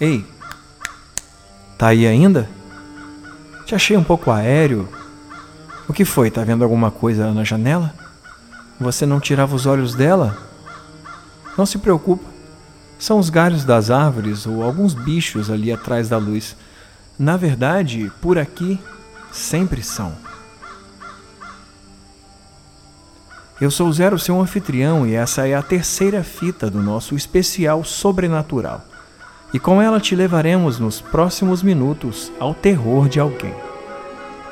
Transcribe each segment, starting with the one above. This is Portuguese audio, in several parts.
Ei, tá aí ainda? Te achei um pouco aéreo. O que foi? Tá vendo alguma coisa na janela? Você não tirava os olhos dela? Não se preocupa. São os galhos das árvores ou alguns bichos ali atrás da luz. Na verdade, por aqui sempre são. Eu sou Zero, seu anfitrião, e essa é a terceira fita do nosso especial sobrenatural. E com ela te levaremos nos próximos minutos ao terror de alguém.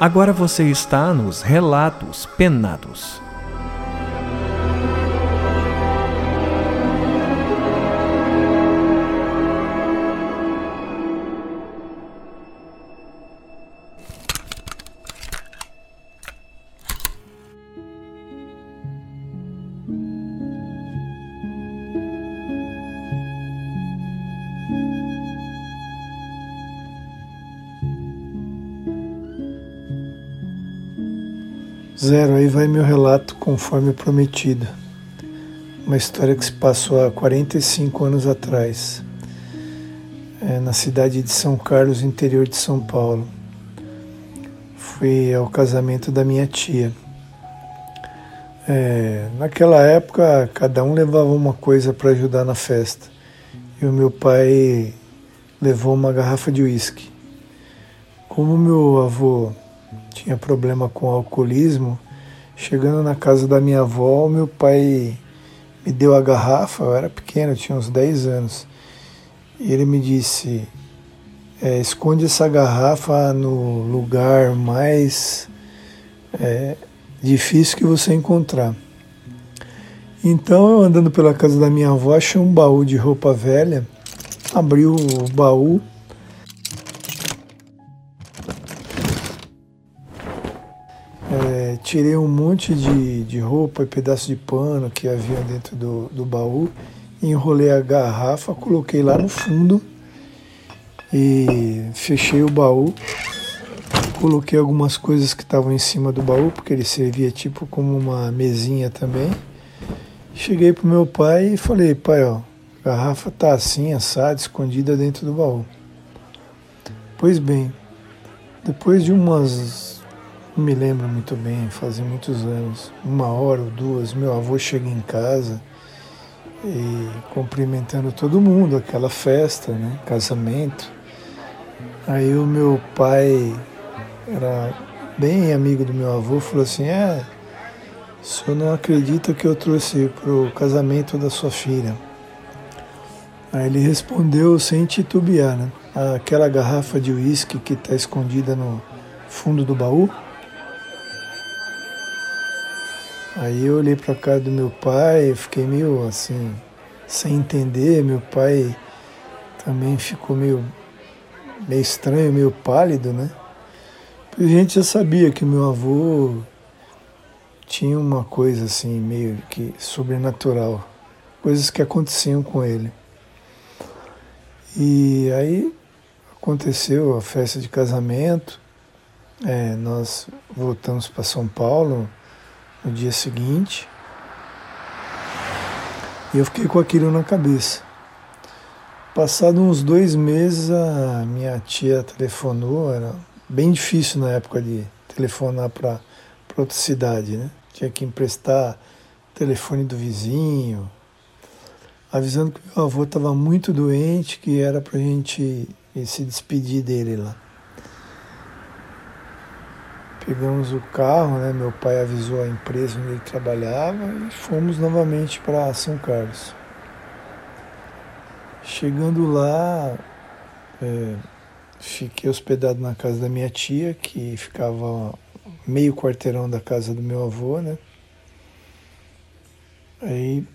Agora você está nos Relatos Penados. Zero, aí vai meu relato conforme prometido. Uma história que se passou há 45 anos atrás, é, na cidade de São Carlos, interior de São Paulo. Fui ao casamento da minha tia. É, naquela época, cada um levava uma coisa para ajudar na festa. E o meu pai levou uma garrafa de uísque. Como meu avô tinha problema com alcoolismo. Chegando na casa da minha avó, meu pai me deu a garrafa, eu era pequeno, eu tinha uns 10 anos. E ele me disse: é, esconde essa garrafa no lugar mais é, difícil que você encontrar. Então, eu andando pela casa da minha avó, achei um baú de roupa velha, abri o baú tirei um monte de, de roupa e pedaço de pano que havia dentro do, do baú, enrolei a garrafa, coloquei lá no fundo e fechei o baú. Coloquei algumas coisas que estavam em cima do baú, porque ele servia tipo como uma mesinha também. Cheguei pro meu pai e falei, pai, ó, a garrafa tá assim, assada, escondida dentro do baú. Pois bem, depois de umas não me lembro muito bem, fazem muitos anos, uma hora ou duas, meu avô chega em casa e cumprimentando todo mundo, aquela festa, né, casamento. Aí o meu pai era bem amigo do meu avô, falou assim, é, o senhor não acredita que eu trouxe para o casamento da sua filha? Aí ele respondeu sem titubear, né? Aquela garrafa de uísque que está escondida no fundo do baú, Aí eu olhei para cara do meu pai, fiquei meio assim, sem entender. Meu pai também ficou meio, meio estranho, meio pálido, né? Porque a gente já sabia que meu avô tinha uma coisa assim, meio que sobrenatural, coisas que aconteciam com ele. E aí aconteceu a festa de casamento, é, nós voltamos para São Paulo no dia seguinte. E eu fiquei com aquilo na cabeça. Passado uns dois meses, a minha tia telefonou, era bem difícil na época de telefonar para outra cidade, né? Tinha que emprestar telefone do vizinho, avisando que meu avô estava muito doente, que era para a gente se despedir dele lá. Pegamos o carro, né? meu pai avisou a empresa onde ele trabalhava e fomos novamente para São Carlos. Chegando lá, é, fiquei hospedado na casa da minha tia, que ficava meio quarteirão da casa do meu avô, né? Aí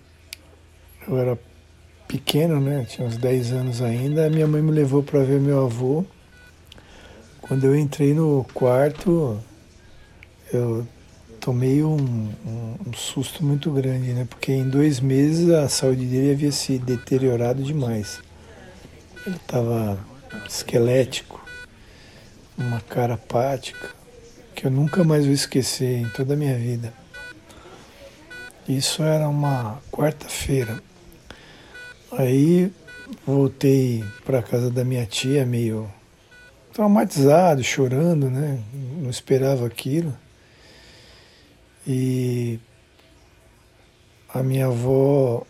eu era pequeno, né? Tinha uns 10 anos ainda. Minha mãe me levou para ver meu avô. Quando eu entrei no quarto, eu tomei um, um, susto muito grande, né? Porque em dois meses a saúde dele havia se deteriorado demais. Ele estava esquelético, uma cara apática, que eu nunca mais vou esquecer em toda a minha vida. Isso era uma quarta-feira. Aí voltei para casa da minha tia meio traumatizado, chorando, né? Não esperava aquilo. E a minha avó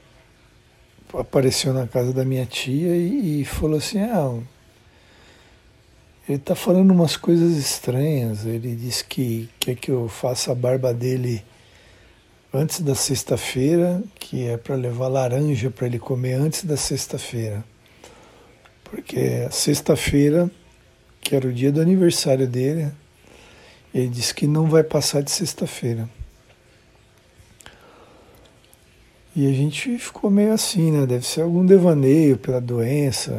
apareceu na casa da minha tia e, e falou assim: ah, ele está falando umas coisas estranhas. Ele disse que quer que eu faça a barba dele antes da sexta-feira, que é para levar laranja para ele comer antes da sexta-feira. Porque sexta-feira, que era o dia do aniversário dele, ele disse que não vai passar de sexta-feira. E a gente ficou meio assim, né? Deve ser algum devaneio pela doença,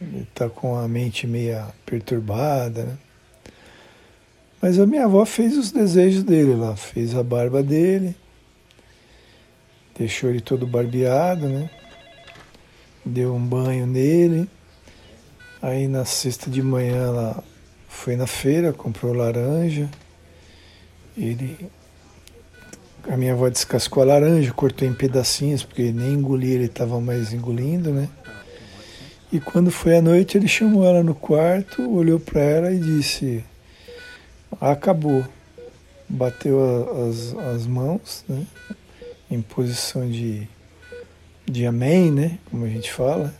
ele tá com a mente meia perturbada, né? Mas a minha avó fez os desejos dele lá, fez a barba dele, deixou ele todo barbeado, né? Deu um banho nele. Aí na sexta de manhã ela foi na feira, comprou laranja. Ele a minha avó descascou a laranja, cortou em pedacinhos, porque nem engolir ele estava mais engolindo, né? E quando foi à noite, ele chamou ela no quarto, olhou para ela e disse: Acabou. Bateu a, as, as mãos, né? Em posição de, de amém, né? Como a gente fala.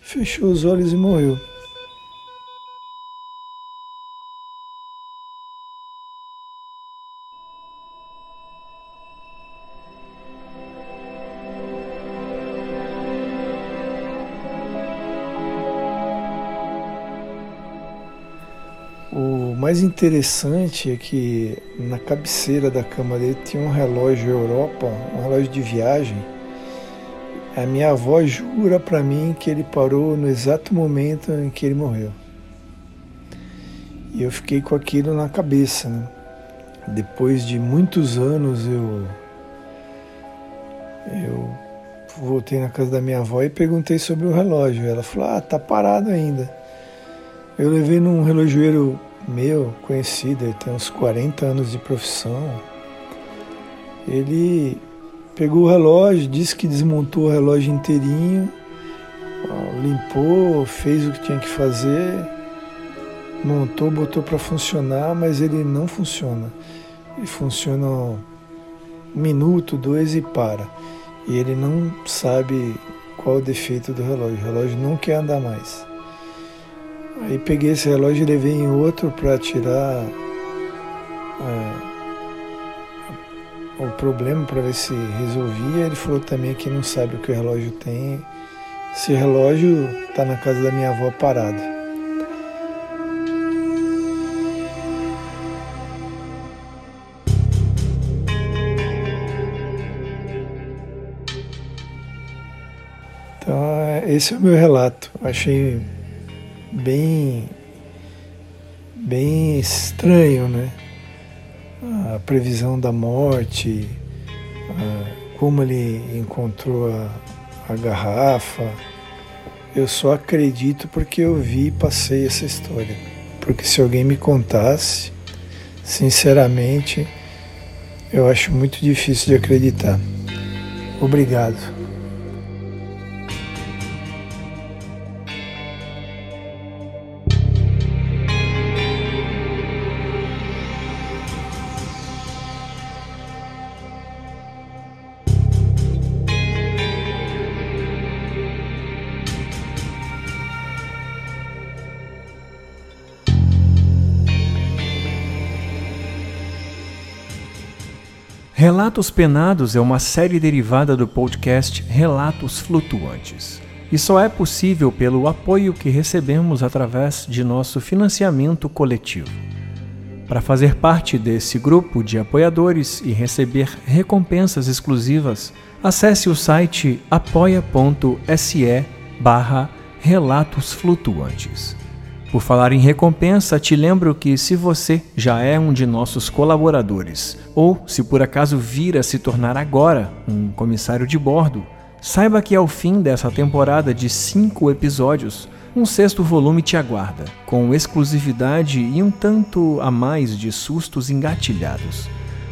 Fechou os olhos e morreu. Mais interessante é que na cabeceira da cama dele tinha um relógio Europa, um relógio de viagem. A minha avó jura para mim que ele parou no exato momento em que ele morreu. E eu fiquei com aquilo na cabeça. Né? Depois de muitos anos eu eu voltei na casa da minha avó e perguntei sobre o relógio. Ela falou: "Ah, tá parado ainda". Eu levei num relojoeiro meu conhecido, ele tem uns 40 anos de profissão. Ele pegou o relógio, disse que desmontou o relógio inteirinho, limpou, fez o que tinha que fazer, montou, botou para funcionar, mas ele não funciona. Ele funciona um minuto, dois e para. E ele não sabe qual o defeito do relógio. O relógio não quer andar mais. Aí peguei esse relógio e levei em outro para tirar é, o problema para ver se resolvia. Ele falou também que não sabe o que o relógio tem. Esse relógio está na casa da minha avó parado. Então, esse é o meu relato. Achei bem, bem estranho, né? A previsão da morte, como ele encontrou a, a garrafa. Eu só acredito porque eu vi e passei essa história. Porque se alguém me contasse, sinceramente, eu acho muito difícil de acreditar. Obrigado. Relatos Penados é uma série derivada do podcast Relatos Flutuantes. E só é possível pelo apoio que recebemos através de nosso financiamento coletivo. Para fazer parte desse grupo de apoiadores e receber recompensas exclusivas, acesse o site apoia.se barra Relatos Flutuantes. Por falar em recompensa, te lembro que se você já é um de nossos colaboradores, ou se por acaso vir a se tornar agora um comissário de bordo, saiba que ao fim dessa temporada de cinco episódios, um sexto volume te aguarda, com exclusividade e um tanto a mais de sustos engatilhados.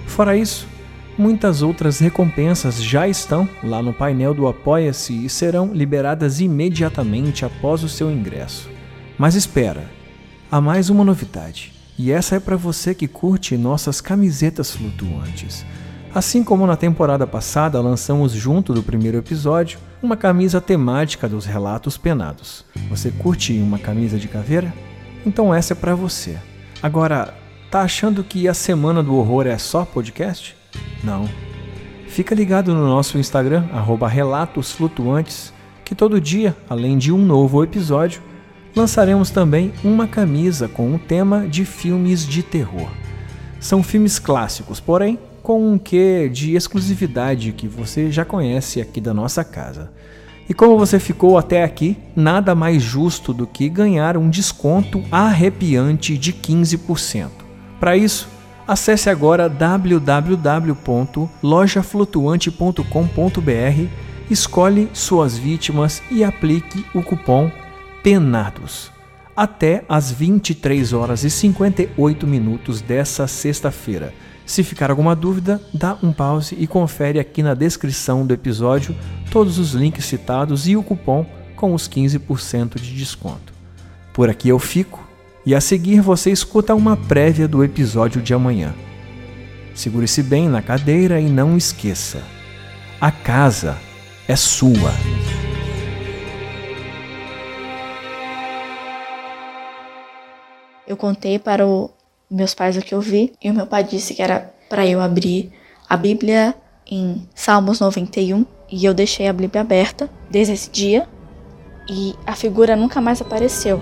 Fora isso, Muitas outras recompensas já estão lá no painel do Apoia-se e serão liberadas imediatamente após o seu ingresso. Mas espera, há mais uma novidade, e essa é para você que curte nossas camisetas flutuantes. Assim como na temporada passada lançamos junto do primeiro episódio uma camisa temática dos relatos penados. Você curte uma camisa de caveira? Então essa é para você. Agora, tá achando que a semana do horror é só podcast? Não. Fica ligado no nosso Instagram, @relatosflutuantes, que todo dia, além de um novo episódio, lançaremos também uma camisa com um tema de filmes de terror. São filmes clássicos, porém com um quê de exclusividade que você já conhece aqui da nossa casa. E como você ficou até aqui, nada mais justo do que ganhar um desconto arrepiante de 15%. Para isso, acesse agora www.lojaflutuante.com.br, escolhe suas vítimas e aplique o cupom PENADOS até às 23 horas e 58 minutos dessa sexta-feira. Se ficar alguma dúvida, dá um pause e confere aqui na descrição do episódio todos os links citados e o cupom com os 15% de desconto. Por aqui eu fico e a seguir você escuta uma prévia do episódio de amanhã. Segure-se bem na cadeira e não esqueça: a casa é sua. Eu contei para os meus pais o que eu vi e o meu pai disse que era para eu abrir a Bíblia em Salmos 91 e eu deixei a Bíblia aberta desde esse dia e a figura nunca mais apareceu.